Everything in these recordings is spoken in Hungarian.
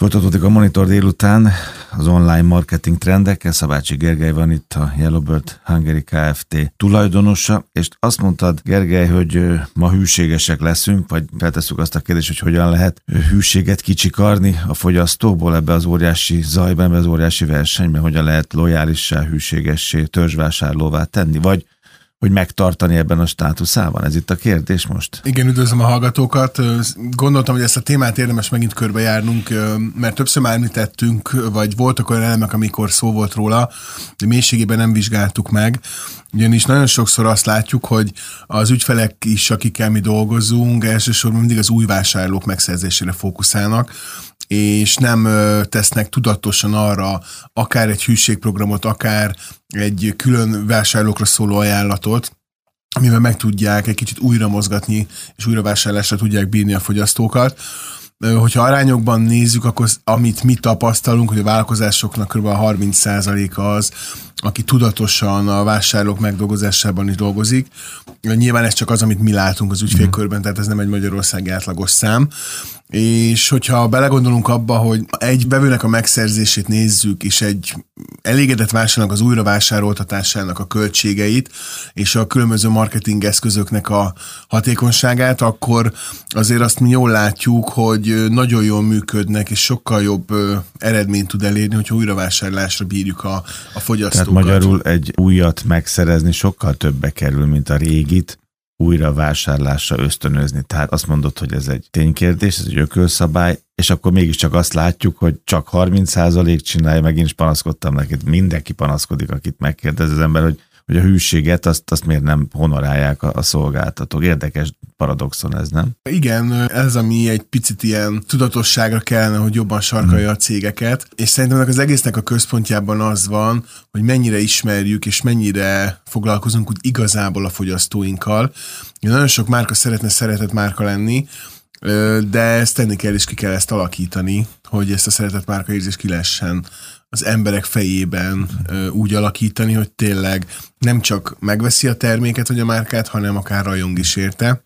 Folytatódik a Monitor délután az online marketing trendekkel. Szabácsi Gergely van itt a Yellowbird Hungary Kft. tulajdonosa, és azt mondtad, Gergely, hogy ma hűségesek leszünk, vagy feltesszük azt a kérdést, hogy hogyan lehet hűséget kicsikarni a fogyasztóból ebbe az óriási zajban, ebbe az óriási versenyben, hogyan lehet lojálissá, hűségessé, törzsvásárlóvá tenni, vagy hogy megtartani ebben a státuszában? Ez itt a kérdés most? Igen, üdvözlöm a hallgatókat. Gondoltam, hogy ezt a témát érdemes megint körbejárnunk, mert többször már említettünk, vagy voltak olyan elemek, amikor szó volt róla, de mélységében nem vizsgáltuk meg. Ugyanis nagyon sokszor azt látjuk, hogy az ügyfelek is, akikkel mi dolgozunk, elsősorban mindig az új vásárlók megszerzésére fókuszálnak, és nem tesznek tudatosan arra akár egy hűségprogramot, akár egy külön vásárlókra szóló ajánlatot, amivel meg tudják egy kicsit újra mozgatni, és újra vásárlásra tudják bírni a fogyasztókat. Hogyha arányokban nézzük, akkor amit mi tapasztalunk, hogy a vállalkozásoknak kb. 30%-a az, aki tudatosan a vásárlók megdolgozásában is dolgozik. Nyilván ez csak az, amit mi látunk az ügyfélkörben, tehát ez nem egy magyarországi átlagos szám. És hogyha belegondolunk abba, hogy egy bevőnek a megszerzését nézzük, és egy elégedett vásárlónak az újravásároltatásának a költségeit, és a különböző marketing eszközöknek a hatékonyságát, akkor azért azt mi jól látjuk, hogy nagyon jól működnek, és sokkal jobb eredményt tud elérni, hogyha újravásárlásra bírjuk a, a fogyasztókat. Tehát magyarul egy újat megszerezni sokkal többe kerül, mint a régit, újra vásárlásra ösztönözni. Tehát azt mondod, hogy ez egy ténykérdés, ez egy ökölszabály, és akkor mégiscsak azt látjuk, hogy csak 30% csinálja, megint is panaszkodtam neked, mindenki panaszkodik, akit megkérdez az ember, hogy hogy a hűséget azt, azt miért nem honorálják a, a szolgáltatók. Érdekes paradoxon ez, nem? Igen, ez ami egy picit ilyen tudatosságra kellene, hogy jobban sarkalja hmm. a cégeket, és szerintem az egésznek a központjában az van, hogy mennyire ismerjük és mennyire foglalkozunk úgy igazából a fogyasztóinkkal. Nagyon sok márka szeretne szeretett márka lenni, de ezt tenni kell, és ki kell ezt alakítani, hogy ezt a szeretett márka érzést ki lehessen az emberek fejében úgy alakítani, hogy tényleg nem csak megveszi a terméket vagy a márkát, hanem akár rajong is érte.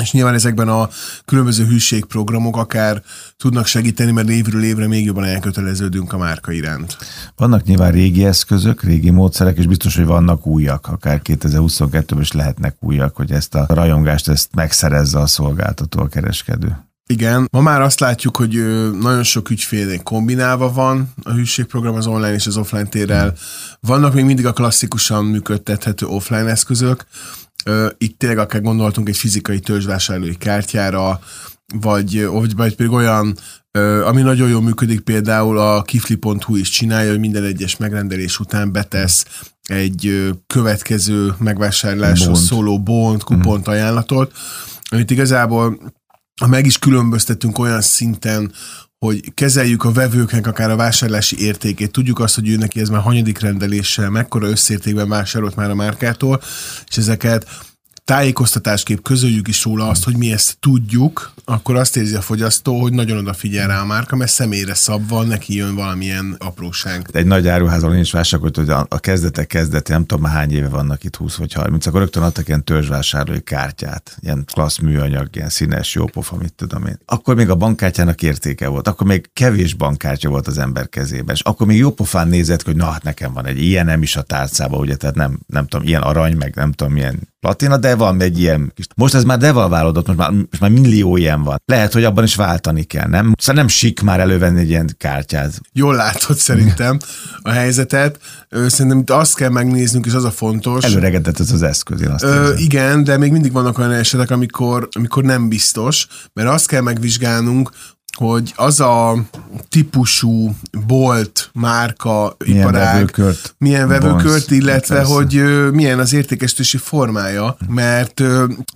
És nyilván ezekben a különböző hűségprogramok akár tudnak segíteni, mert évről évre még jobban elköteleződünk a márka iránt. Vannak nyilván régi eszközök, régi módszerek, és biztos, hogy vannak újak, akár 2022-ben is lehetnek újak, hogy ezt a rajongást ezt megszerezze a szolgáltató, a kereskedő. Igen, ma már azt látjuk, hogy nagyon sok ügyfél kombinálva van a hűségprogram az online és az offline térrel. Vannak még mindig a klasszikusan működtethető offline eszközök. Itt tényleg akár gondoltunk egy fizikai törzsvásárlói kártyára, vagy, vagy, vagy pedig olyan, ami nagyon jól működik, például a kifli.hu is csinálja, hogy minden egyes megrendelés után betesz egy következő megvásárlásról szóló bont, kupont, mhm. ajánlatot, amit igazából meg is különböztetünk olyan szinten, hogy kezeljük a vevőknek akár a vásárlási értékét, tudjuk azt, hogy ő neki ez már hanyadik rendeléssel, mekkora összértékben vásárolt már a márkától, és ezeket tájékoztatásképp közöljük is róla azt, hogy mi ezt tudjuk, akkor azt érzi a fogyasztó, hogy nagyon odafigyel rá a márka, mert személyre szabva neki jön valamilyen apróság. Egy nagy áruházon én is hogy a kezdetek kezdete, nem tudom hány éve vannak itt, 20 vagy 30, akkor rögtön adtak ilyen törzsvásárlói kártyát, ilyen klassz műanyag, ilyen színes, jó pofa, mit tudom én. Akkor még a bankkártyának értéke volt, akkor még kevés bankkártya volt az ember kezében, és akkor még jó pofán nézett, hogy na hát nekem van egy ilyen nem is a tárcában, ugye, tehát nem, nem tudom, ilyen arany, meg nem tudom, milyen platina, de van egy ilyen kis. Most ez már devalválódott, most már, most már millió ilyen van. Lehet, hogy abban is váltani kell, nem? Szóval nem sik már elővenni egy ilyen kártyát. Jól látod szerintem a helyzetet. Szerintem itt azt kell megnéznünk, és az a fontos. Előregedett ez az eszköz, én azt Ö, Igen, de még mindig vannak olyan esetek, amikor, amikor nem biztos, mert azt kell megvizsgálnunk, hogy az a típusú bolt, márka, milyen iparág, vevőkört, milyen vevőkört, illetve persze. hogy milyen az értékesítési formája, mert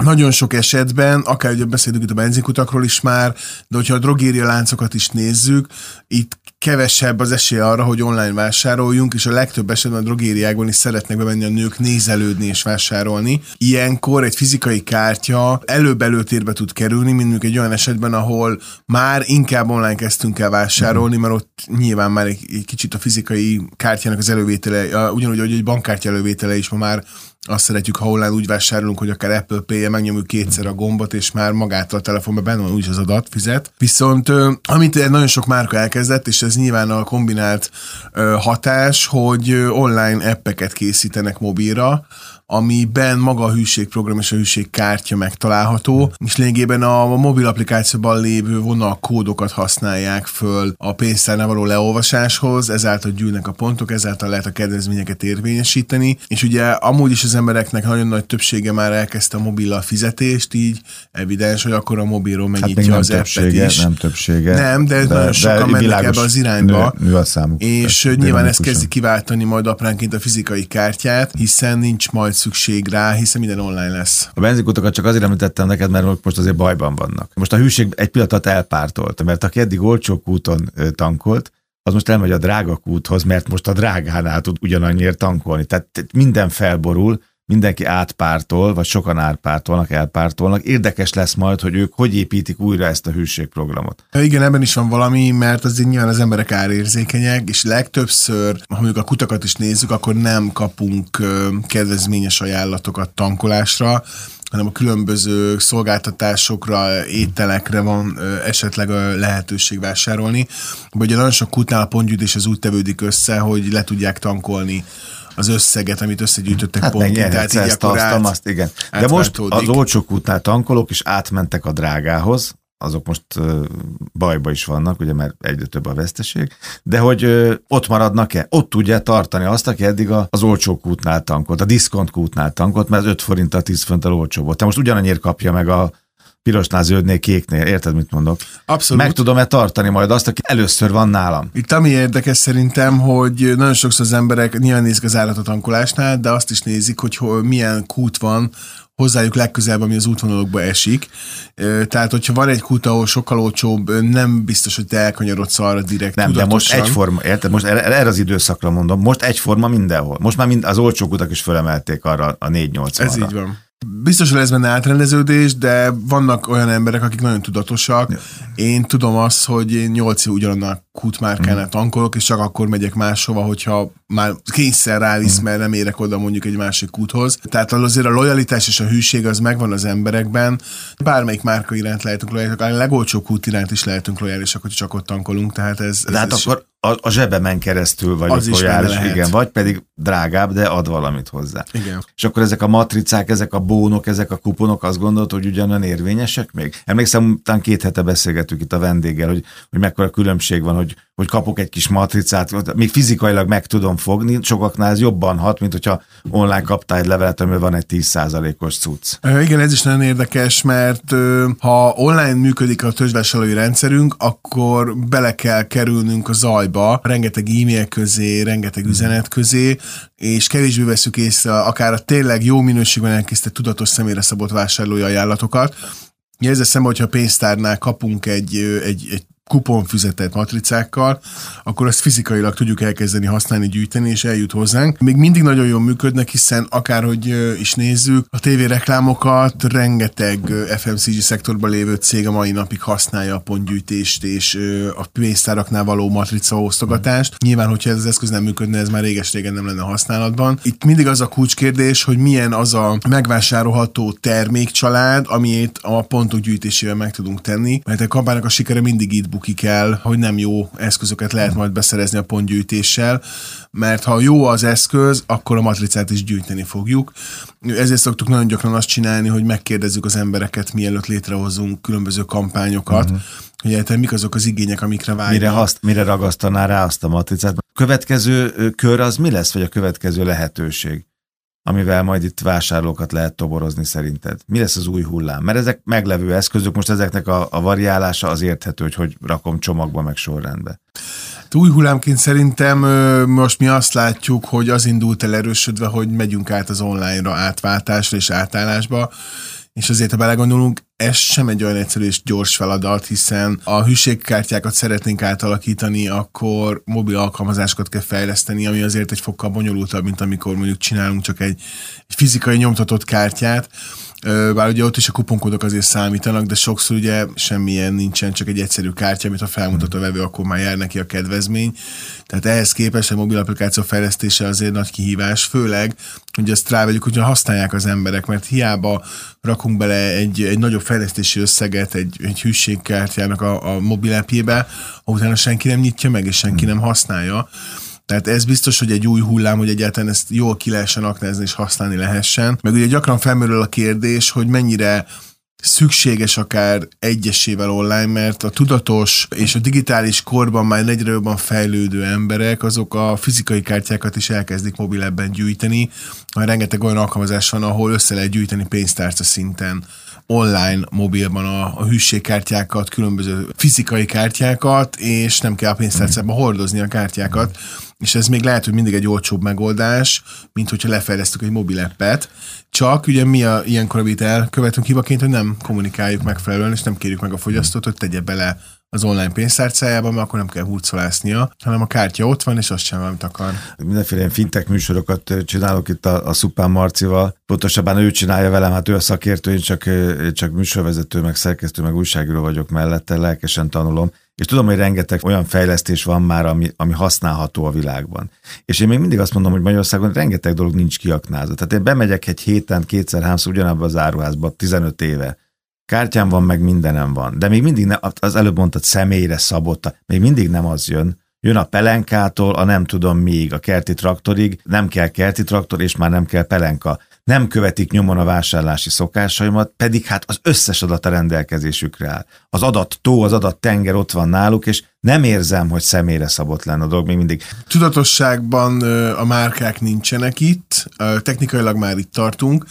nagyon sok esetben, akár ugye beszélünk itt a benzinkutakról is már, de hogyha a drogéria láncokat is nézzük, itt kevesebb az esély arra, hogy online vásároljunk, és a legtöbb esetben a drogériákban is szeretnek bemenni a nők nézelődni és vásárolni. Ilyenkor egy fizikai kártya előbb előtérbe tud kerülni, mint egy olyan esetben, ahol már inkább online kezdtünk el vásárolni, mert ott nyilván már egy, egy kicsit a fizikai kártyának az elővétele, ugyanúgy, hogy egy bankkártya elővétele is ma már azt szeretjük, ha online úgy vásárolunk, hogy akár Apple Pay-je megnyomjuk kétszer a gombot, és már magától a telefonban benne van úgy az adat, fizet. Viszont amit nagyon sok márka elkezdett, és ez nyilván a kombinált hatás, hogy online appeket készítenek mobilra, amiben maga a hűségprogram és a hűségkártya megtalálható, és lényegében a mobil applikációban lévő vonalkódokat használják föl a pénztárnál való leolvasáshoz, ezáltal gyűlnek a pontok, ezáltal lehet a kedvezményeket érvényesíteni, és ugye amúgy is az embereknek nagyon nagy többsége már elkezdte a mobillal fizetést, így evidens, hogy akkor a mobilról hát megnyitja hát az többsége, is. Nem többsége. Nem, de, de nagyon sokan de mennek ebbe az irányba. Nő, nő a számuk. És nyilván ez kezdi kiváltani majd apránként a fizikai kártyát, hiszen nincs majd szükség rá, hiszen minden online lesz. A benzinkutakat csak azért említettem neked, mert most azért bajban vannak. Most a hűség egy pillanatot elpártolt, mert aki eddig olcsó kúton tankolt, az most elmegy a drága kúthoz, mert most a drágánál tud ugyanannyiért tankolni. Tehát minden felborul, mindenki átpártol, vagy sokan átpártolnak, elpártolnak. Érdekes lesz majd, hogy ők hogy építik újra ezt a hűségprogramot. Igen, ebben is van valami, mert azért nyilván az emberek árérzékenyek, és legtöbbször, ha mondjuk a kutakat is nézzük, akkor nem kapunk kedvezményes ajánlatokat tankolásra, hanem a különböző szolgáltatásokra, ételekre van esetleg a lehetőség vásárolni. Vagy nagyon sok kutnál a pontgyűjtés az úgy tevődik össze, hogy le tudják tankolni az összeget, amit összegyűjtöttek hát pontig. Tehát így ezt, azt, azt, igen. De most az olcsó kútnál tankolók is átmentek a drágához, azok most bajba is vannak, ugye, mert egyre több a veszteség, de hogy ott maradnak-e? Ott tudja tartani azt, aki eddig az olcsó kútnál tankolt, a diszkont kútnál tankolt, mert 5 forinttal 10 forinttal olcsó volt. Te most ugyanannyira kapja meg a pirosnál, zöldnél, kéknél, érted, mit mondok? Abszolút. Meg tudom-e tartani majd azt, aki először van nálam? Itt ami érdekes szerintem, hogy nagyon sokszor az emberek nyilván nézik az állatot de azt is nézik, hogy milyen kút van hozzájuk legközelebb, ami az útvonalokba esik. Tehát, hogyha van egy kút, ahol sokkal olcsóbb, nem biztos, hogy te elkanyarodsz arra direkt. Nem, tudatosan. de most egyforma, érted? Most erre az időszakra mondom, most egyforma mindenhol. Most már mind, az olcsó kutak is fölemelték arra a 480 Ez így van. Biztos, hogy lesz benne átrendeződés, de vannak olyan emberek, akik nagyon tudatosak. Ja. Én tudom azt, hogy én 8 év ugyanannak kútmárkánál mm. tankolok, és csak akkor megyek máshova, hogyha már kényszer rávisz, mm. mert nem érek oda mondjuk egy másik kúthoz. Tehát azért a lojalitás és a hűség az megvan az emberekben. Bármelyik márka iránt lehetünk lojálisak, a legolcsóbb kút iránt is lehetünk lojálisak, hogy csak ott tankolunk. Tehát ez, ez, De hát ez akkor a, a zsebemen keresztül vagy az lojális, igen, vagy pedig drágább, de ad valamit hozzá. Igen. És akkor ezek a matricák, ezek a bónok, ezek a kuponok azt gondolod, hogy ugyanolyan érvényesek még? Emlékszem, talán két hete beszélgettük itt a vendéggel, hogy, hogy mekkora különbség van, hogy, hogy kapok egy kis matricát, még fizikailag meg tudom fogni, sokaknál ez jobban hat, mint hogyha online kaptál egy levelet, amivel van egy 10%-os cucc. Igen, ez is nagyon érdekes, mert ha online működik a törzsvásárlói rendszerünk, akkor bele kell kerülnünk a zajba, rengeteg e-mail közé, rengeteg üzenet közé, és kevésbé veszük észre akár a tényleg jó minőségben elkészített tudatos személyre szabott vásárlói ajánlatokat, Ezzel szemben, hogyha pénztárnál kapunk egy, egy, egy kuponfüzetet matricákkal, akkor azt fizikailag tudjuk elkezdeni használni, gyűjteni, és eljut hozzánk. Még mindig nagyon jól működnek, hiszen akárhogy is nézzük, a tévéreklámokat rengeteg FMCG szektorban lévő cég a mai napig használja a pontgyűjtést és a pénztáraknál való matrica osztogatást. Nyilván, hogyha ez az eszköz nem működne, ez már réges-régen nem lenne használatban. Itt mindig az a kulcskérdés, hogy milyen az a megvásárolható termékcsalád, amit a pontok gyűjtésével meg tudunk tenni, mert a kampánynak a sikere mindig itt bukik el, hogy nem jó eszközöket lehet majd beszerezni a pontgyűjtéssel, mert ha jó az eszköz, akkor a matricát is gyűjteni fogjuk. Ezért szoktuk nagyon gyakran azt csinálni, hogy megkérdezzük az embereket, mielőtt létrehozunk különböző kampányokat, uh-huh hogy egyáltalán mik azok az igények, amikre vágynak. Mire, haszt, mire ragasztaná rá azt a matricát? A következő kör az mi lesz, vagy a következő lehetőség? Amivel majd itt vásárlókat lehet toborozni szerinted? Mi lesz az új hullám? Mert ezek meglevő eszközök, most ezeknek a, a variálása az érthető, hogy hogy rakom csomagba, meg sorrendbe. Hát új hullámként szerintem most mi azt látjuk, hogy az indult el erősödve, hogy megyünk át az online-ra átváltásra és átállásba, és azért, ha belegondolunk, ez sem egy olyan egyszerű és gyors feladat, hiszen a hűségkártyákat szeretnénk átalakítani, akkor mobil alkalmazásokat kell fejleszteni, ami azért egy fokkal bonyolultabb, mint amikor mondjuk csinálunk csak egy, egy fizikai nyomtatott kártyát, bár ugye ott is a kuponkódok azért számítanak, de sokszor ugye semmilyen nincsen, csak egy egyszerű kártya, amit ha felmutat a vevő, akkor már jár neki a kedvezmény. Tehát ehhez képest a mobil applikáció fejlesztése azért nagy kihívás, főleg, hogy ezt rávegyük, hogyha használják az emberek, mert hiába rakunk bele egy, egy nagyobb fejlesztési összeget egy, egy hűségkártyának a, a mobil appjébe, utána senki nem nyitja meg, és senki nem használja. Tehát ez biztos, hogy egy új hullám, hogy egyáltalán ezt jól ki lehessen aknázni és használni lehessen. Meg ugye gyakran felmerül a kérdés, hogy mennyire szükséges akár egyesével online, mert a tudatos és a digitális korban már egyre jobban fejlődő emberek, azok a fizikai kártyákat is elkezdik mobilebben gyűjteni. Már rengeteg olyan alkalmazás van, ahol össze lehet gyűjteni pénztárca szinten online mobilban a, a hűségkártyákat, különböző fizikai kártyákat, és nem kell a pénztárcában hordozni a kártyákat, és ez még lehet, hogy mindig egy olcsóbb megoldás, mint hogyha lefejlesztük egy mobil appet, csak ugye mi a ilyenkor, amit elkövetünk hibaként, hogy nem kommunikáljuk megfelelően, és nem kérjük meg a fogyasztót, hogy tegye bele az online pénztárcájába, mert akkor nem kell hurcolásznia, hanem a kártya ott van, és azt sem, amit akar. Mindenféle ilyen fintech műsorokat csinálok itt a, a Szupán Marcival. Pontosabban ő csinálja velem, hát ő a szakértő, én csak, én csak műsorvezető, meg szerkesztő, meg újságíró vagyok mellette, lelkesen tanulom. És tudom, hogy rengeteg olyan fejlesztés van már, ami, ami használható a világban. És én még mindig azt mondom, hogy Magyarországon rengeteg dolog nincs kiaknázva. Tehát én bemegyek egy héten, kétszer, háromszor ugyanabba az áruházba, 15 éve, Kártyám van, meg mindenem van. De még mindig, ne, az előbb mondtad személyre szabotta, még mindig nem az jön. Jön a pelenkától, a nem tudom még, a kerti traktorig, nem kell kerti traktor, és már nem kell pelenka. Nem követik nyomon a vásárlási szokásaimat, pedig hát az összes adat a rendelkezésükre áll. Az adat tó, az adat tenger ott van náluk, és nem érzem, hogy személyre szabott lenne a dolog még mindig. Tudatosságban a márkák nincsenek itt, technikailag már itt tartunk.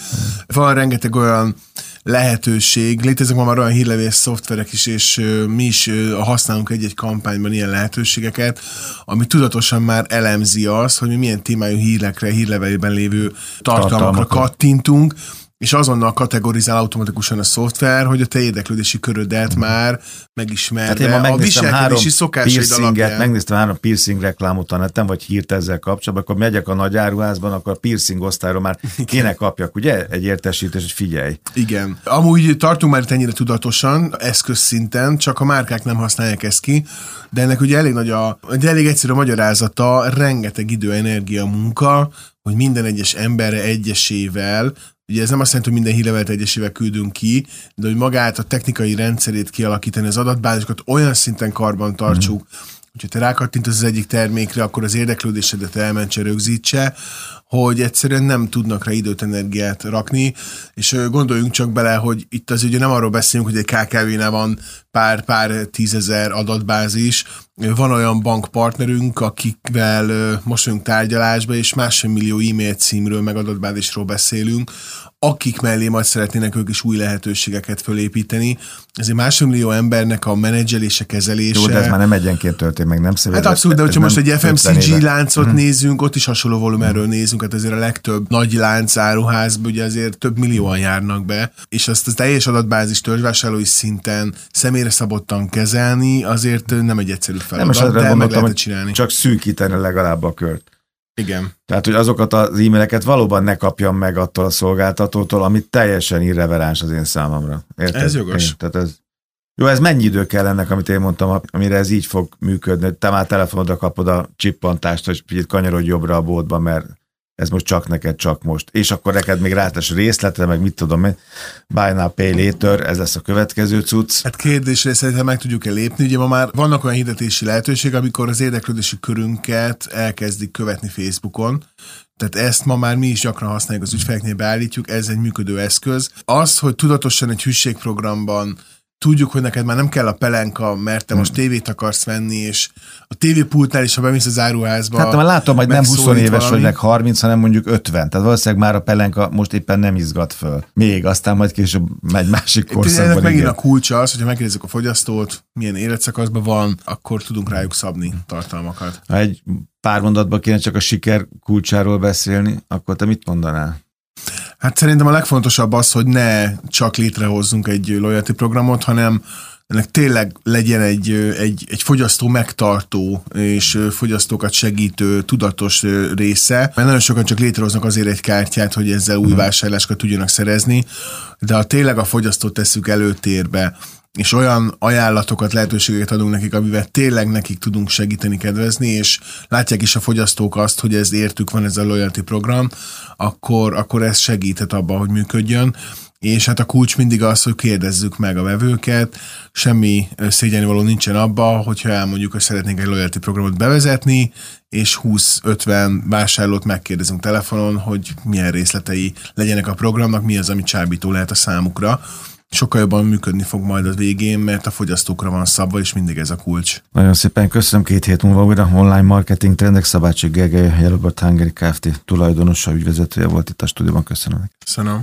Van rengeteg olyan lehetőség. Léteznek ma már olyan hírlevés szoftverek is, és mi is használunk egy-egy kampányban ilyen lehetőségeket, ami tudatosan már elemzi azt, hogy mi milyen témájú hírekre, hírlevelében lévő tartalmakra kattintunk, és azonnal kategorizál automatikusan a szoftver, hogy a te érdeklődési körödet már megismerve hát én a viselkedési szokásaid alapján. Megnéztem három piercing reklámot a neten, vagy hírt ezzel kapcsolatban, akkor megyek a nagy áruházban, akkor a piercing osztályról már kéne kapjak, ugye? Egy értesítés, hogy figyelj. Igen. Amúgy tartunk már itt ennyire tudatosan, eszközszinten, csak a márkák nem használják ezt ki, de ennek ugye elég nagy a, egy elég egyszerű a magyarázata, rengeteg idő, energia, munka, hogy minden egyes emberre egyesével Ugye ez nem azt jelenti, hogy minden hírlevelet egyesével küldünk ki, de hogy magát a technikai rendszerét kialakítani, az adatbázisokat olyan szinten karban tartsuk, mm. hogyha te rákattintasz az egyik termékre, akkor az érdeklődésedet elmentse, rögzítse, hogy egyszerűen nem tudnak rá időt, energiát rakni, és gondoljunk csak bele, hogy itt az ugye nem arról beszélünk, hogy egy KKV-nál van pár, pár tízezer adatbázis, van olyan bankpartnerünk, akikvel most vagyunk tárgyalásba, és másfél millió e-mail címről, meg adatbázisról beszélünk, akik mellé majd szeretnének ők is új lehetőségeket fölépíteni. Ezért másfél millió embernek a menedzselése, kezelése. Jó, de ez már nem egyenként történt, meg nem szépen. Hát abszolút, de hogyha most egy FMCG láncot hmm. nézünk, ott is hasonló volumenről hmm. nézünk, hát azért a legtöbb nagy lánc áruházban ugye azért több millióan járnak be, és azt a teljes adatbázis törzsvásárlói szinten személyre szabottan kezelni, azért nem egy egyszerű feladat, nem, de meg lehet csinálni. Csak szűkíteni legalább a kört. Igen. Tehát, hogy azokat az e-maileket valóban ne kapjam meg attól a szolgáltatótól, ami teljesen irreveráns az én számomra. Érted? Ez jogos. Igen, tehát ez, jó, ez mennyi idő kell ennek, amit én mondtam, amire ez így fog működni? Te már telefonodra kapod a csippantást, hogy figyelj, kanyarodj jobbra a boltba, mert ez most csak neked, csak most. És akkor neked még rátás részletre, meg mit tudom én, buy now, pay later, ez lesz a következő cucc. Hát kérdésre szerintem meg tudjuk-e lépni. Ugye ma már vannak olyan hirdetési lehetőség, amikor az érdeklődési körünket elkezdik követni Facebookon, tehát ezt ma már mi is gyakran használjuk az ügyfeleknél, beállítjuk, ez egy működő eszköz. Az, hogy tudatosan egy hűségprogramban tudjuk, hogy neked már nem kell a pelenka, mert te most tévét akarsz venni, és a tévépultnál is, ha bemész az áruházba. Hát már látom, hogy nem 20 éves vagy, meg 30, hanem mondjuk 50. Tehát valószínűleg már a pelenka most éppen nem izgat föl. Még, aztán majd később megy másik korszakban. Ennek megint a kulcsa az, hogyha megkérdezzük a fogyasztót, milyen életszakaszban van, akkor tudunk rájuk szabni tartalmakat. Ha egy pár mondatban kéne csak a siker kulcsáról beszélni, akkor te mit mondanál? Hát szerintem a legfontosabb az, hogy ne csak létrehozzunk egy loyalty programot, hanem ennek tényleg legyen egy, egy, egy fogyasztó megtartó és fogyasztókat segítő, tudatos része, mert nagyon sokan csak létrehoznak azért egy kártyát, hogy ezzel új mhm. vásárlásokat tudjanak szerezni, de ha tényleg a fogyasztót tesszük előtérbe, és olyan ajánlatokat, lehetőségeket adunk nekik, amivel tényleg nekik tudunk segíteni, kedvezni, és látják is a fogyasztók azt, hogy ez értük van ez a loyalty program, akkor, akkor ez segíthet abban, hogy működjön. És hát a kulcs mindig az, hogy kérdezzük meg a vevőket, semmi szégyenvaló nincsen abba, hogyha elmondjuk, hogy szeretnénk egy loyalty programot bevezetni, és 20-50 vásárlót megkérdezünk telefonon, hogy milyen részletei legyenek a programnak, mi az, ami csábító lehet a számukra sokkal jobban működni fog majd a végén, mert a fogyasztókra van szabva, és mindig ez a kulcs. Nagyon szépen köszönöm, két hét múlva újra online marketing trendek, Szabácsi Gergely, Yellowbird Hungary Kft. tulajdonosa, ügyvezetője volt itt a stúdióban. Köszönöm. Köszönöm.